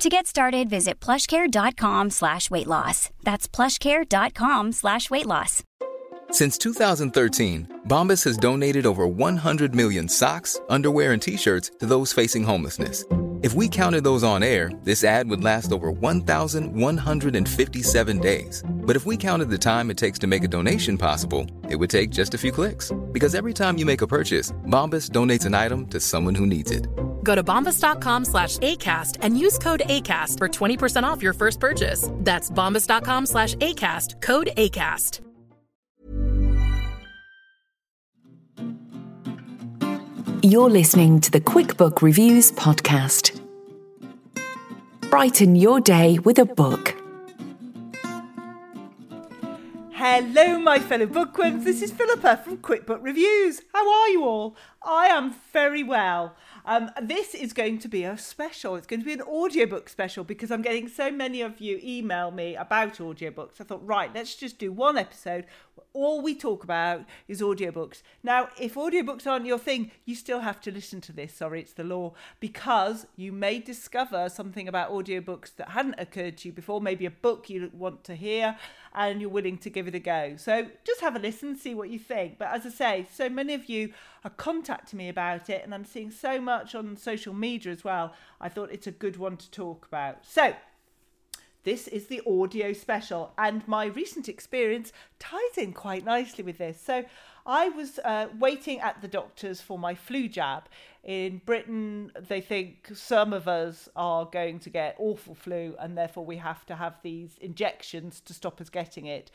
To get started, visit plushcare.com slash weight loss. That's plushcare.com slash weight loss. Since 2013, Bombas has donated over 100 million socks, underwear, and t-shirts to those facing homelessness. If we counted those on air, this ad would last over 1,157 days. But if we counted the time it takes to make a donation possible, it would take just a few clicks. Because every time you make a purchase, Bombas donates an item to someone who needs it. Go to bombas.com slash ACAST and use code ACAST for 20% off your first purchase. That's bombas.com slash ACAST, code ACAST. You're listening to the QuickBook Reviews podcast. Brighten your day with a book. Hello, my fellow bookworms. This is Philippa from QuickBook Reviews. How are you all? I am very well. Um, this is going to be a special. It's going to be an audiobook special because I'm getting so many of you email me about audiobooks. I thought, right, let's just do one episode. All we talk about is audiobooks. Now, if audiobooks aren't your thing, you still have to listen to this. Sorry, it's the law. Because you may discover something about audiobooks that hadn't occurred to you before, maybe a book you want to hear and you're willing to give it a go. So just have a listen, see what you think. But as I say, so many of you are contacting me about it, and I'm seeing so much on social media as well. I thought it's a good one to talk about. So this is the audio special, and my recent experience ties in quite nicely with this. So, I was uh, waiting at the doctor's for my flu jab. In Britain, they think some of us are going to get awful flu, and therefore we have to have these injections to stop us getting it.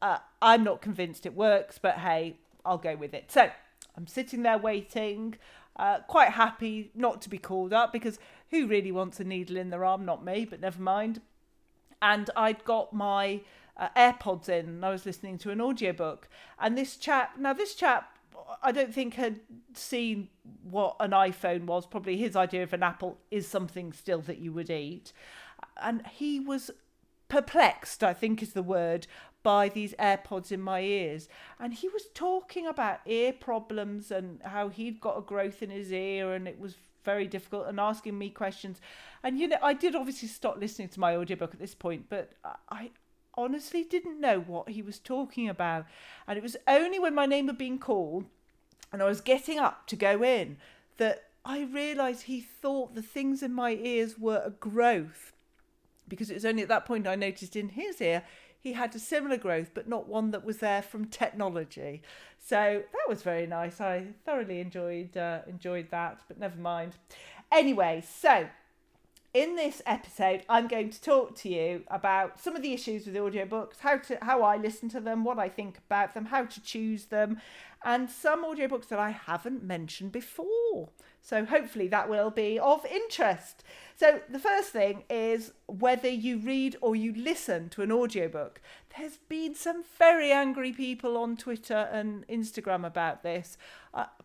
Uh, I'm not convinced it works, but hey, I'll go with it. So, I'm sitting there waiting, uh, quite happy not to be called up because who really wants a needle in their arm? Not me, but never mind. And I'd got my uh, AirPods in and I was listening to an audiobook. And this chap, now this chap, I don't think had seen what an iPhone was. Probably his idea of an apple is something still that you would eat. And he was perplexed, I think is the word, by these AirPods in my ears. And he was talking about ear problems and how he'd got a growth in his ear and it was very difficult and asking me questions. And you know, I did obviously stop listening to my audiobook at this point, but I honestly didn't know what he was talking about. And it was only when my name had been called and I was getting up to go in that I realised he thought the things in my ears were a growth. Because it was only at that point I noticed in his ear he had a similar growth, but not one that was there from technology. So that was very nice. I thoroughly enjoyed uh, enjoyed that, but never mind. Anyway, so in this episode, I'm going to talk to you about some of the issues with audiobooks, how to how I listen to them, what I think about them, how to choose them, and some audiobooks that I haven't mentioned before. So hopefully that will be of interest. So the first thing is whether you read or you listen to an audiobook. There's been some very angry people on Twitter and Instagram about this.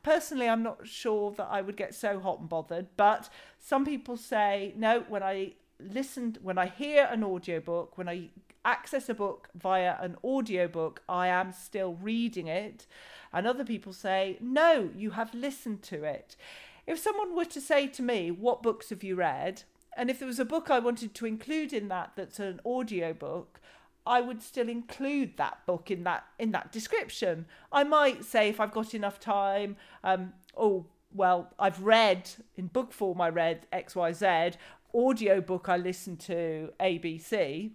Personally, I'm not sure that I would get so hot and bothered, but some people say no, when I listen, when I hear an audiobook, when I access a book via an audiobook, I am still reading it. And other people say, no, you have listened to it if someone were to say to me, What books have you read? And if there was a book I wanted to include in that that's an audio book, I would still include that book in that in that description. I might say if I've got enough time, um, oh well, I've read in book form I read XYZ, audio book I listened to ABC.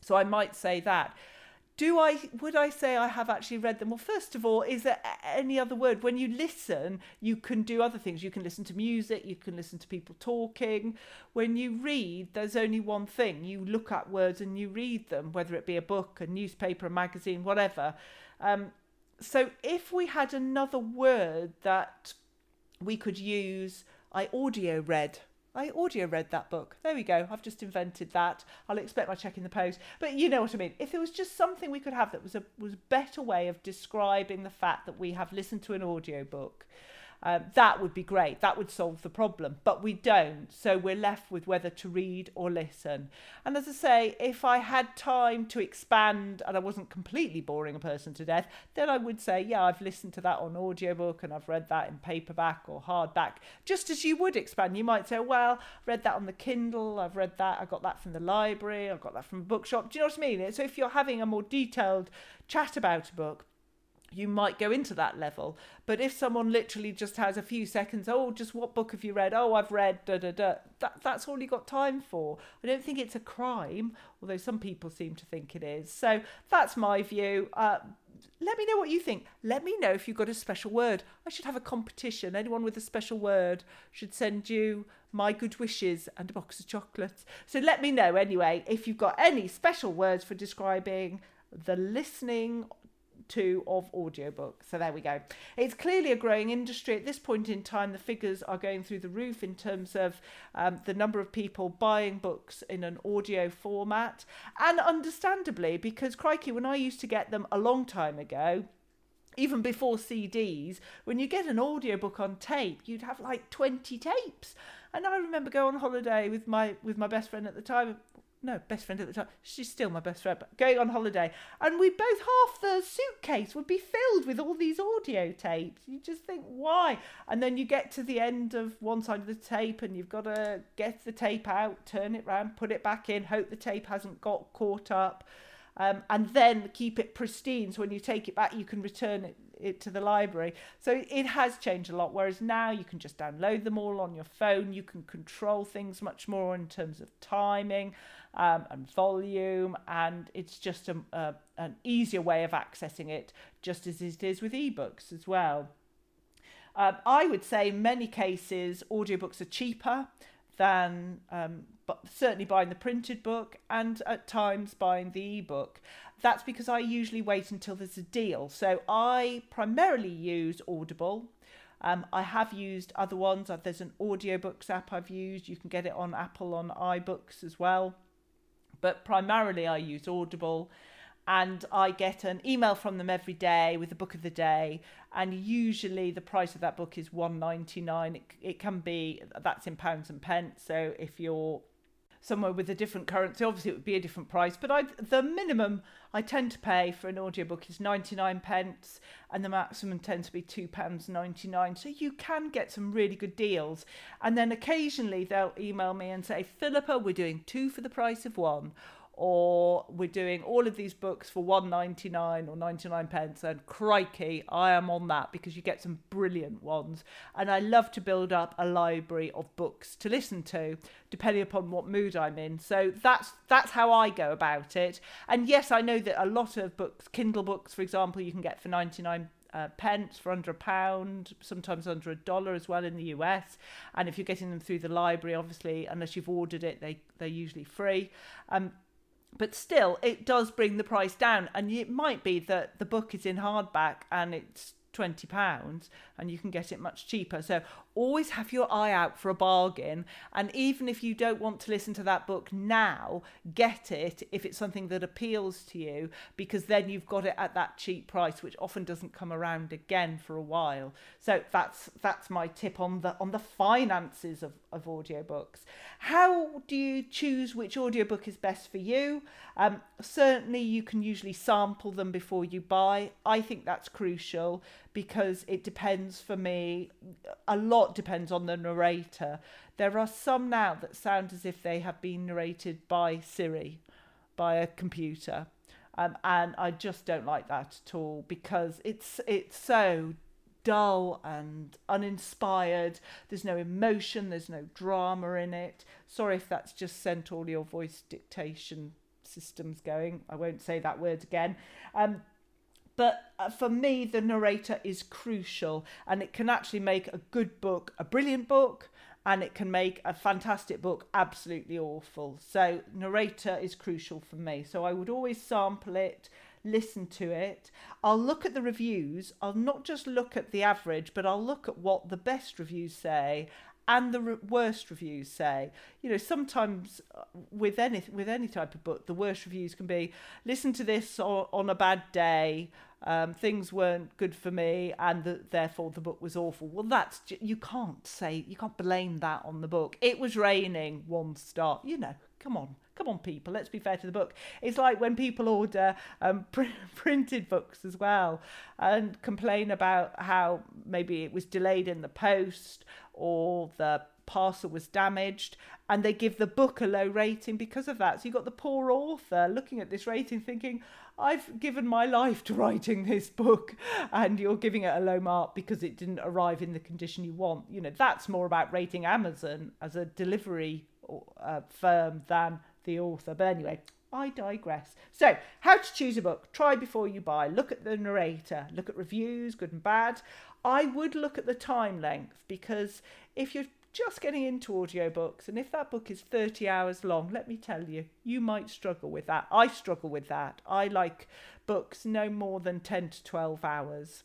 So I might say that do I would I say I have actually read them? Well, first of all, is there any other word? When you listen, you can do other things. You can listen to music, you can listen to people talking. When you read, there's only one thing. You look at words and you read them, whether it be a book, a newspaper, a magazine, whatever. Um, so if we had another word that we could use, I audio read I audio read that book. There we go. I've just invented that. I'll expect my check in the post. But you know what I mean. If there was just something we could have that was a was a better way of describing the fact that we have listened to an audio book um, that would be great. That would solve the problem. But we don't. So we're left with whether to read or listen. And as I say, if I had time to expand and I wasn't completely boring a person to death, then I would say, yeah, I've listened to that on audiobook and I've read that in paperback or hardback, just as you would expand. You might say, well, I've read that on the Kindle, I've read that, I got that from the library, I've got that from a bookshop. Do you know what I mean? So if you're having a more detailed chat about a book, you might go into that level. But if someone literally just has a few seconds, oh, just what book have you read? Oh, I've read da da da. That that's all you got time for. I don't think it's a crime, although some people seem to think it is. So that's my view. Uh, let me know what you think. Let me know if you've got a special word. I should have a competition. Anyone with a special word should send you my good wishes and a box of chocolates. So let me know anyway if you've got any special words for describing the listening two of audiobooks. So there we go. It's clearly a growing industry. At this point in time, the figures are going through the roof in terms of um, the number of people buying books in an audio format. And understandably, because crikey, when I used to get them a long time ago, even before CDs, when you get an audiobook on tape, you'd have like 20 tapes. And I remember going on holiday with my with my best friend at the time no, best friend at the time. She's still my best friend, but going on holiday. And we both, half the suitcase would be filled with all these audio tapes. You just think, why? And then you get to the end of one side of the tape and you've got to get the tape out, turn it round, put it back in, hope the tape hasn't got caught up. Um, and then keep it pristine so when you take it back you can return it it to the library. So it has changed a lot. Whereas now you can just download them all on your phone. You can control things much more in terms of timing um, and volume, and it's just a, a, an easier way of accessing it, just as it is with ebooks as well. Um, I would say in many cases audiobooks are cheaper than um, but certainly buying the printed book and at times buying the ebook. That's because I usually wait until there's a deal. So I primarily use Audible. Um, I have used other ones. There's an audiobooks app I've used. You can get it on Apple on iBooks as well. But primarily I use Audible and I get an email from them every day with the book of the day and usually the price of that book is 1.99 it, it can be that's in pounds and pence so if you're somewhere with a different currency. Obviously it would be a different price but I the minimum I tend to pay for an audiobook is 99 pence and the maximum tends to be 2 pounds 99 so you can get some really good deals. And then occasionally they'll email me and say Philippa we're doing two for the price of one or we're doing all of these books for 1.99 or 99 pence and crikey i am on that because you get some brilliant ones and i love to build up a library of books to listen to depending upon what mood i'm in so that's that's how i go about it and yes i know that a lot of books kindle books for example you can get for 99 uh, pence for under a pound, sometimes under a dollar as well in the US. And if you're getting them through the library, obviously, unless you've ordered it, they they're usually free. Um, but still it does bring the price down and it might be that the book is in hardback and it's 20 pounds and you can get it much cheaper. So always have your eye out for a bargain and even if you don't want to listen to that book now get it if it's something that appeals to you because then you've got it at that cheap price which often doesn't come around again for a while. So that's that's my tip on the on the finances of, of audiobooks. How do you choose which audiobook is best for you? Um, certainly you can usually sample them before you buy. I think that's crucial because it depends for me a lot depends on the narrator. There are some now that sound as if they have been narrated by siri by a computer. Um, and i just don't like that at all because it's it's so dull and uninspired. There's no emotion there's no drama in it. Sorry if that's just sent all your voice dictation systems going. I won't say that word again. Um, but uh, for me, the narrator is crucial and it can actually make a good book a brilliant book and it can make a fantastic book absolutely awful. So, narrator is crucial for me. So, I would always sample it, listen to it. I'll look at the reviews. I'll not just look at the average, but I'll look at what the best reviews say and the re- worst reviews say. You know, sometimes uh, with any with any type of book, the worst reviews can be listen to this on, on a bad day. Um, things weren't good for me, and the, therefore the book was awful. Well, that's you can't say you can't blame that on the book. It was raining, one star. You know, come on, come on, people. Let's be fair to the book. It's like when people order um, pr- printed books as well and complain about how maybe it was delayed in the post or the parcel was damaged and they give the book a low rating because of that. So you've got the poor author looking at this rating thinking, I've given my life to writing this book and you're giving it a low mark because it didn't arrive in the condition you want. You know, that's more about rating Amazon as a delivery uh, firm than the author. But anyway, I digress. So, how to choose a book? Try before you buy. Look at the narrator. Look at reviews, good and bad. I would look at the time length because if you're just getting into audiobooks and if that book is 30 hours long, let me tell you, you might struggle with that. I struggle with that. I like books no more than 10 to 12 hours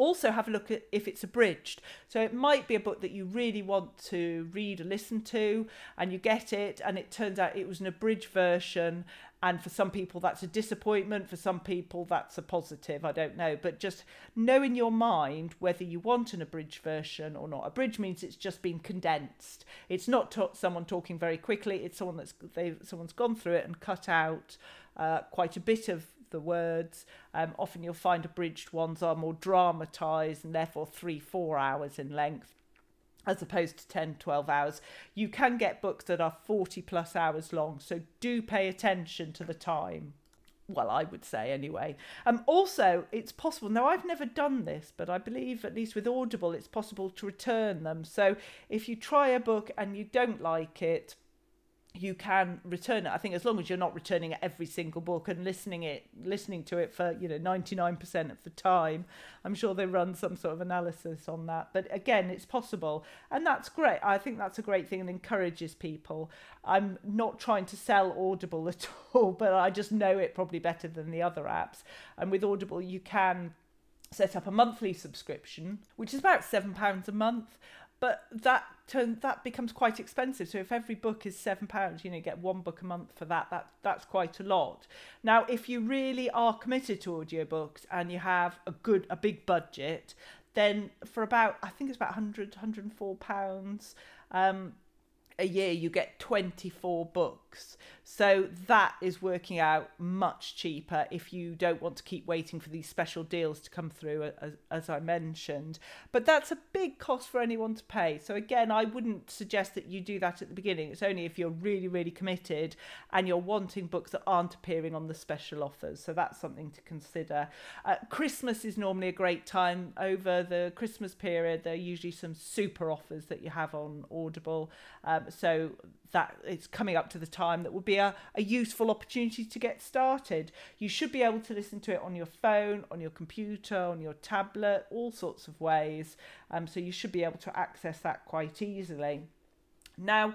also have a look at if it's abridged. So it might be a book that you really want to read or listen to, and you get it, and it turns out it was an abridged version. And for some people, that's a disappointment. For some people, that's a positive. I don't know. But just know in your mind whether you want an abridged version or not. Abridged means it's just been condensed. It's not someone talking very quickly. It's someone that's they someone's gone through it and cut out uh, quite a bit of the words. Um, often you'll find abridged ones are more dramatised and therefore three, four hours in length as opposed to 10, 12 hours. You can get books that are 40 plus hours long, so do pay attention to the time. Well, I would say anyway. Um, also, it's possible. Now, I've never done this, but I believe, at least with Audible, it's possible to return them. So, if you try a book and you don't like it, you can return it. I think as long as you're not returning every single book and listening it, listening to it for you know 99% of the time. I'm sure they run some sort of analysis on that. But again, it's possible, and that's great. I think that's a great thing and encourages people. I'm not trying to sell Audible at all, but I just know it probably better than the other apps. And with Audible, you can set up a monthly subscription, which is about seven pounds a month but that turn that becomes quite expensive. So if every book is seven pounds, you know, you get one book a month for that. That that's quite a lot. Now, if you really are committed to audiobooks and you have a good a big budget, then for about I think it's about 100 104 pounds um, a year you get 24 books. So that is working out much cheaper if you don't want to keep waiting for these special deals to come through, as, as I mentioned. But that's a big cost for anyone to pay. So again, I wouldn't suggest that you do that at the beginning. It's only if you're really, really committed and you're wanting books that aren't appearing on the special offers. So that's something to consider. Uh, Christmas is normally a great time. Over the Christmas period, there are usually some super offers that you have on Audible. Um, so that it's coming up to the time that would be a, a useful opportunity to get started. You should be able to listen to it on your phone, on your computer, on your tablet, all sorts of ways. Um, so you should be able to access that quite easily. Now,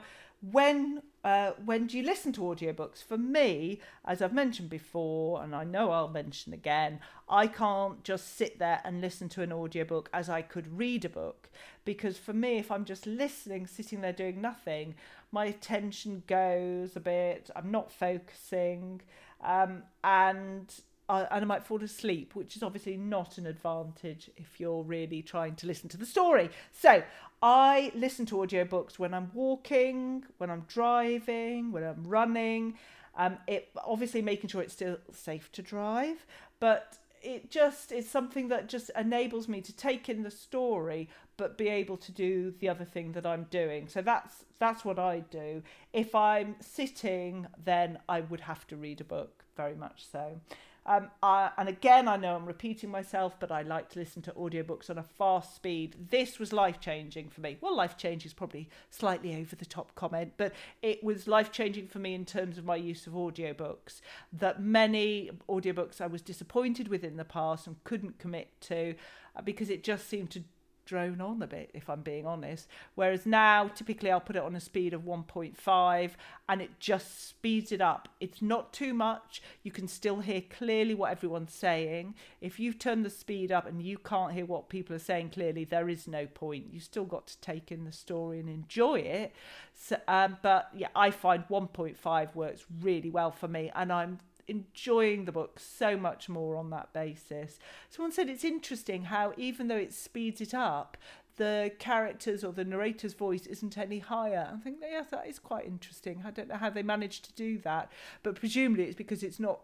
when uh, when do you listen to audiobooks? For me, as I've mentioned before, and I know I'll mention again, I can't just sit there and listen to an audiobook as I could read a book. Because for me, if I'm just listening, sitting there doing nothing, my attention goes a bit, I'm not focusing, um, and uh, and I might fall asleep, which is obviously not an advantage if you're really trying to listen to the story. So I listen to audiobooks when I'm walking, when I'm driving, when I'm running. Um, it obviously making sure it's still safe to drive, but it just is something that just enables me to take in the story but be able to do the other thing that I'm doing. So that's that's what I do. If I'm sitting, then I would have to read a book, very much so. Um, I, and again, I know I'm repeating myself, but I like to listen to audiobooks on a fast speed. This was life changing for me. Well, life change is probably slightly over the top comment, but it was life changing for me in terms of my use of audiobooks. That many audiobooks I was disappointed with in the past and couldn't commit to uh, because it just seemed to drone on a bit, if I'm being honest. Whereas now, typically, I'll put it on a speed of 1.5 and it just speeds it up. It's not too much. You can still hear clearly what everyone's saying. If you've turned the speed up and you can't hear what people are saying clearly, there is no point. You still got to take in the story and enjoy it. So, um, but yeah, I find 1.5 works really well for me, and I'm enjoying the book so much more on that basis. Someone said it's interesting how, even though it speeds it up, the characters or the narrator's voice isn't any higher. I think, yes, that is quite interesting. I don't know how they managed to do that, but presumably it's because it's not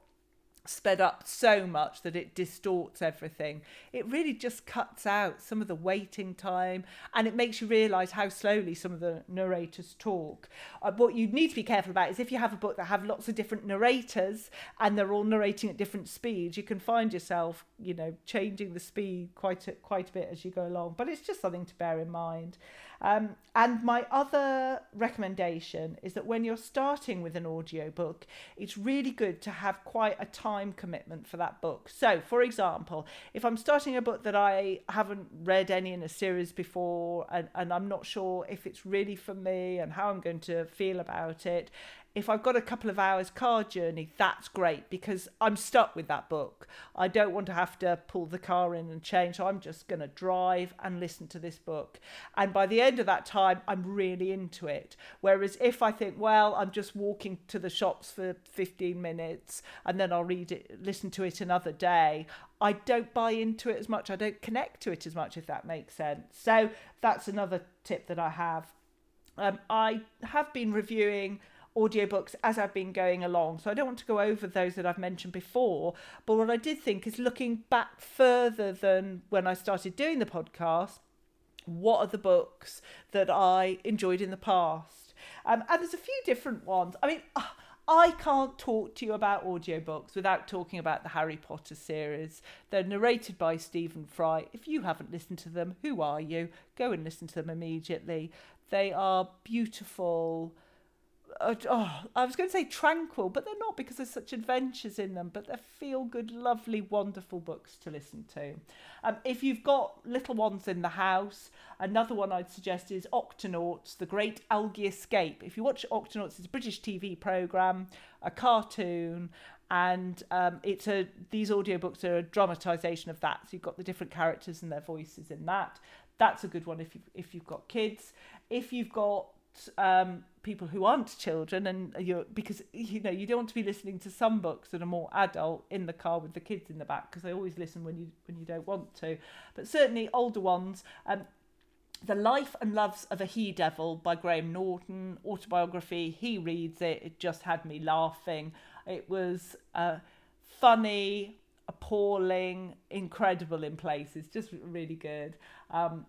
sped up so much that it distorts everything. It really just cuts out some of the waiting time and it makes you realise how slowly some of the narrators talk. Uh, what you need to be careful about is if you have a book that have lots of different narrators and they're all narrating at different speeds, you can find yourself, you know, changing the speed quite a, quite a bit as you go along. But it's just something to bear in mind. Um, and my other recommendation is that when you're starting with an audiobook, it's really good to have quite a time commitment for that book. So, for example, if I'm starting a book that I haven't read any in a series before and, and I'm not sure if it's really for me and how I'm going to feel about it, if I've got a couple of hours car journey, that's great because I'm stuck with that book. I don't want to have to pull the car in and change. So I'm just going to drive and listen to this book. And by the end of that time, I'm really into it. Whereas if I think, well, I'm just walking to the shops for 15 minutes and then I'll read it, listen to it another day, I don't buy into it as much. I don't connect to it as much, if that makes sense. So that's another tip that I have. Um, I have been reviewing audiobooks as I've been going along. So I don't want to go over those that I've mentioned before. But what I did think is looking back further than when I started doing the podcast, what are the books that I enjoyed in the past? Um, and there's a few different ones. I mean, uh, I can't talk to you about audiobooks without talking about the Harry Potter series. They're narrated by Stephen Fry. If you haven't listened to them, who are you? Go and listen to them immediately. They are beautiful oh, I was going to say tranquil, but they're not because there's such adventures in them. But they're feel good, lovely, wonderful books to listen to. Um, if you've got little ones in the house, another one I'd suggest is Octonauts, The Great Algae Escape. If you watch Octonauts, it's a British TV program, a cartoon, and um, it's a these audiobooks are a dramatization of that. So you've got the different characters and their voices in that. That's a good one if you if you've got kids. If you've got um, people who aren't children and you're because you know you don't want to be listening to some books that are more adult in the car with the kids in the back because they always listen when you when you don't want to but certainly older ones um, the Life and Loves of a He Devil by Graham Norton autobiography. He reads it. It just had me laughing. It was uh, funny, appalling, incredible in places. Just really good. Um,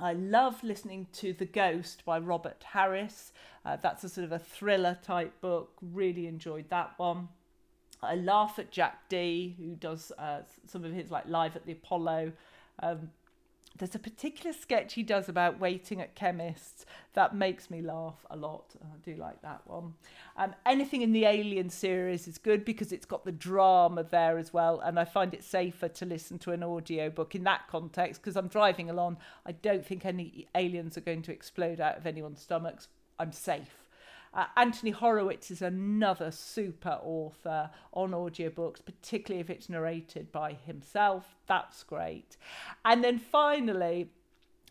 I love listening to The Ghost by Robert Harris. Uh, that's a sort of a thriller type book. Really enjoyed that one. I laugh at Jack Dee, who does uh, some of his like live at the Apollo um, there's a particular sketch he does about waiting at chemists that makes me laugh a lot. I do like that one. Um, anything in the Alien series is good because it's got the drama there as well, and I find it safer to listen to an audiobook in that context because I'm driving along. I don't think any aliens are going to explode out of anyone's stomachs. I'm safe. Uh, Anthony Horowitz is another super author on audiobooks, particularly if it's narrated by himself. That's great. And then finally,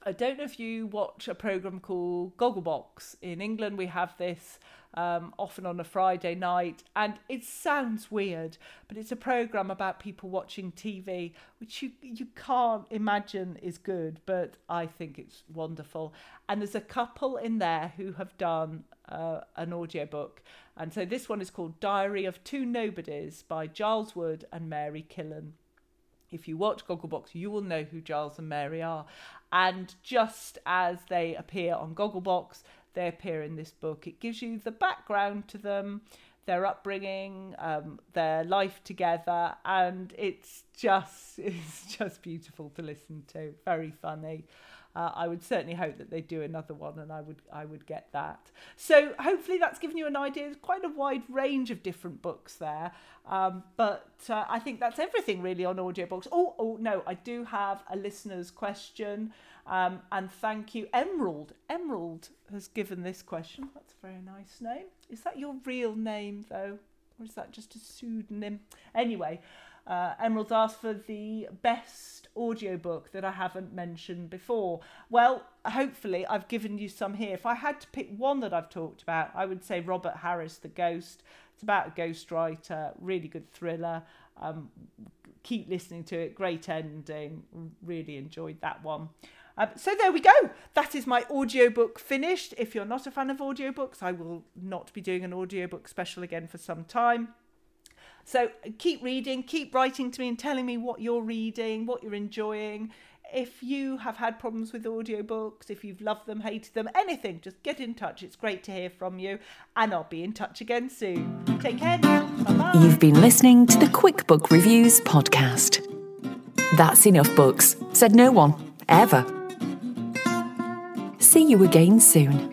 I don't know if you watch a program called Gogglebox. In England, we have this um, often on a Friday night, and it sounds weird, but it's a program about people watching TV, which you you can't imagine is good, but I think it's wonderful. And there's a couple in there who have done uh, an audiobook. And so this one is called Diary of Two Nobodies by Giles Wood and Mary Killen. If you watch Gogglebox, you will know who Giles and Mary are. And just as they appear on Gogglebox, they appear in this book. It gives you the background to them, their upbringing, um, their life together, and it's just it's just beautiful to listen to. Very funny. Uh, I would certainly hope that they do another one, and I would I would get that. So hopefully that's given you an idea. There's quite a wide range of different books there, um, but uh, I think that's everything really on audiobooks. Oh, oh no, I do have a listener's question, um, and thank you, Emerald. Emerald has given this question. That's a very nice name. Is that your real name though, or is that just a pseudonym? Anyway. Uh, Emerald's asked for the best audiobook that I haven't mentioned before. Well, hopefully, I've given you some here. If I had to pick one that I've talked about, I would say Robert Harris, The Ghost. It's about a ghostwriter, really good thriller. Um, keep listening to it, great ending. Really enjoyed that one. Um, so there we go. That is my audiobook finished. If you're not a fan of audiobooks, I will not be doing an audiobook special again for some time. So keep reading, keep writing to me and telling me what you're reading, what you're enjoying. If you have had problems with audiobooks, if you've loved them, hated them, anything, just get in touch. It's great to hear from you, and I'll be in touch again soon. Take care now. Bye-bye. You've been listening to the Quick Book Reviews podcast. That's enough books, said no one, ever. See you again soon.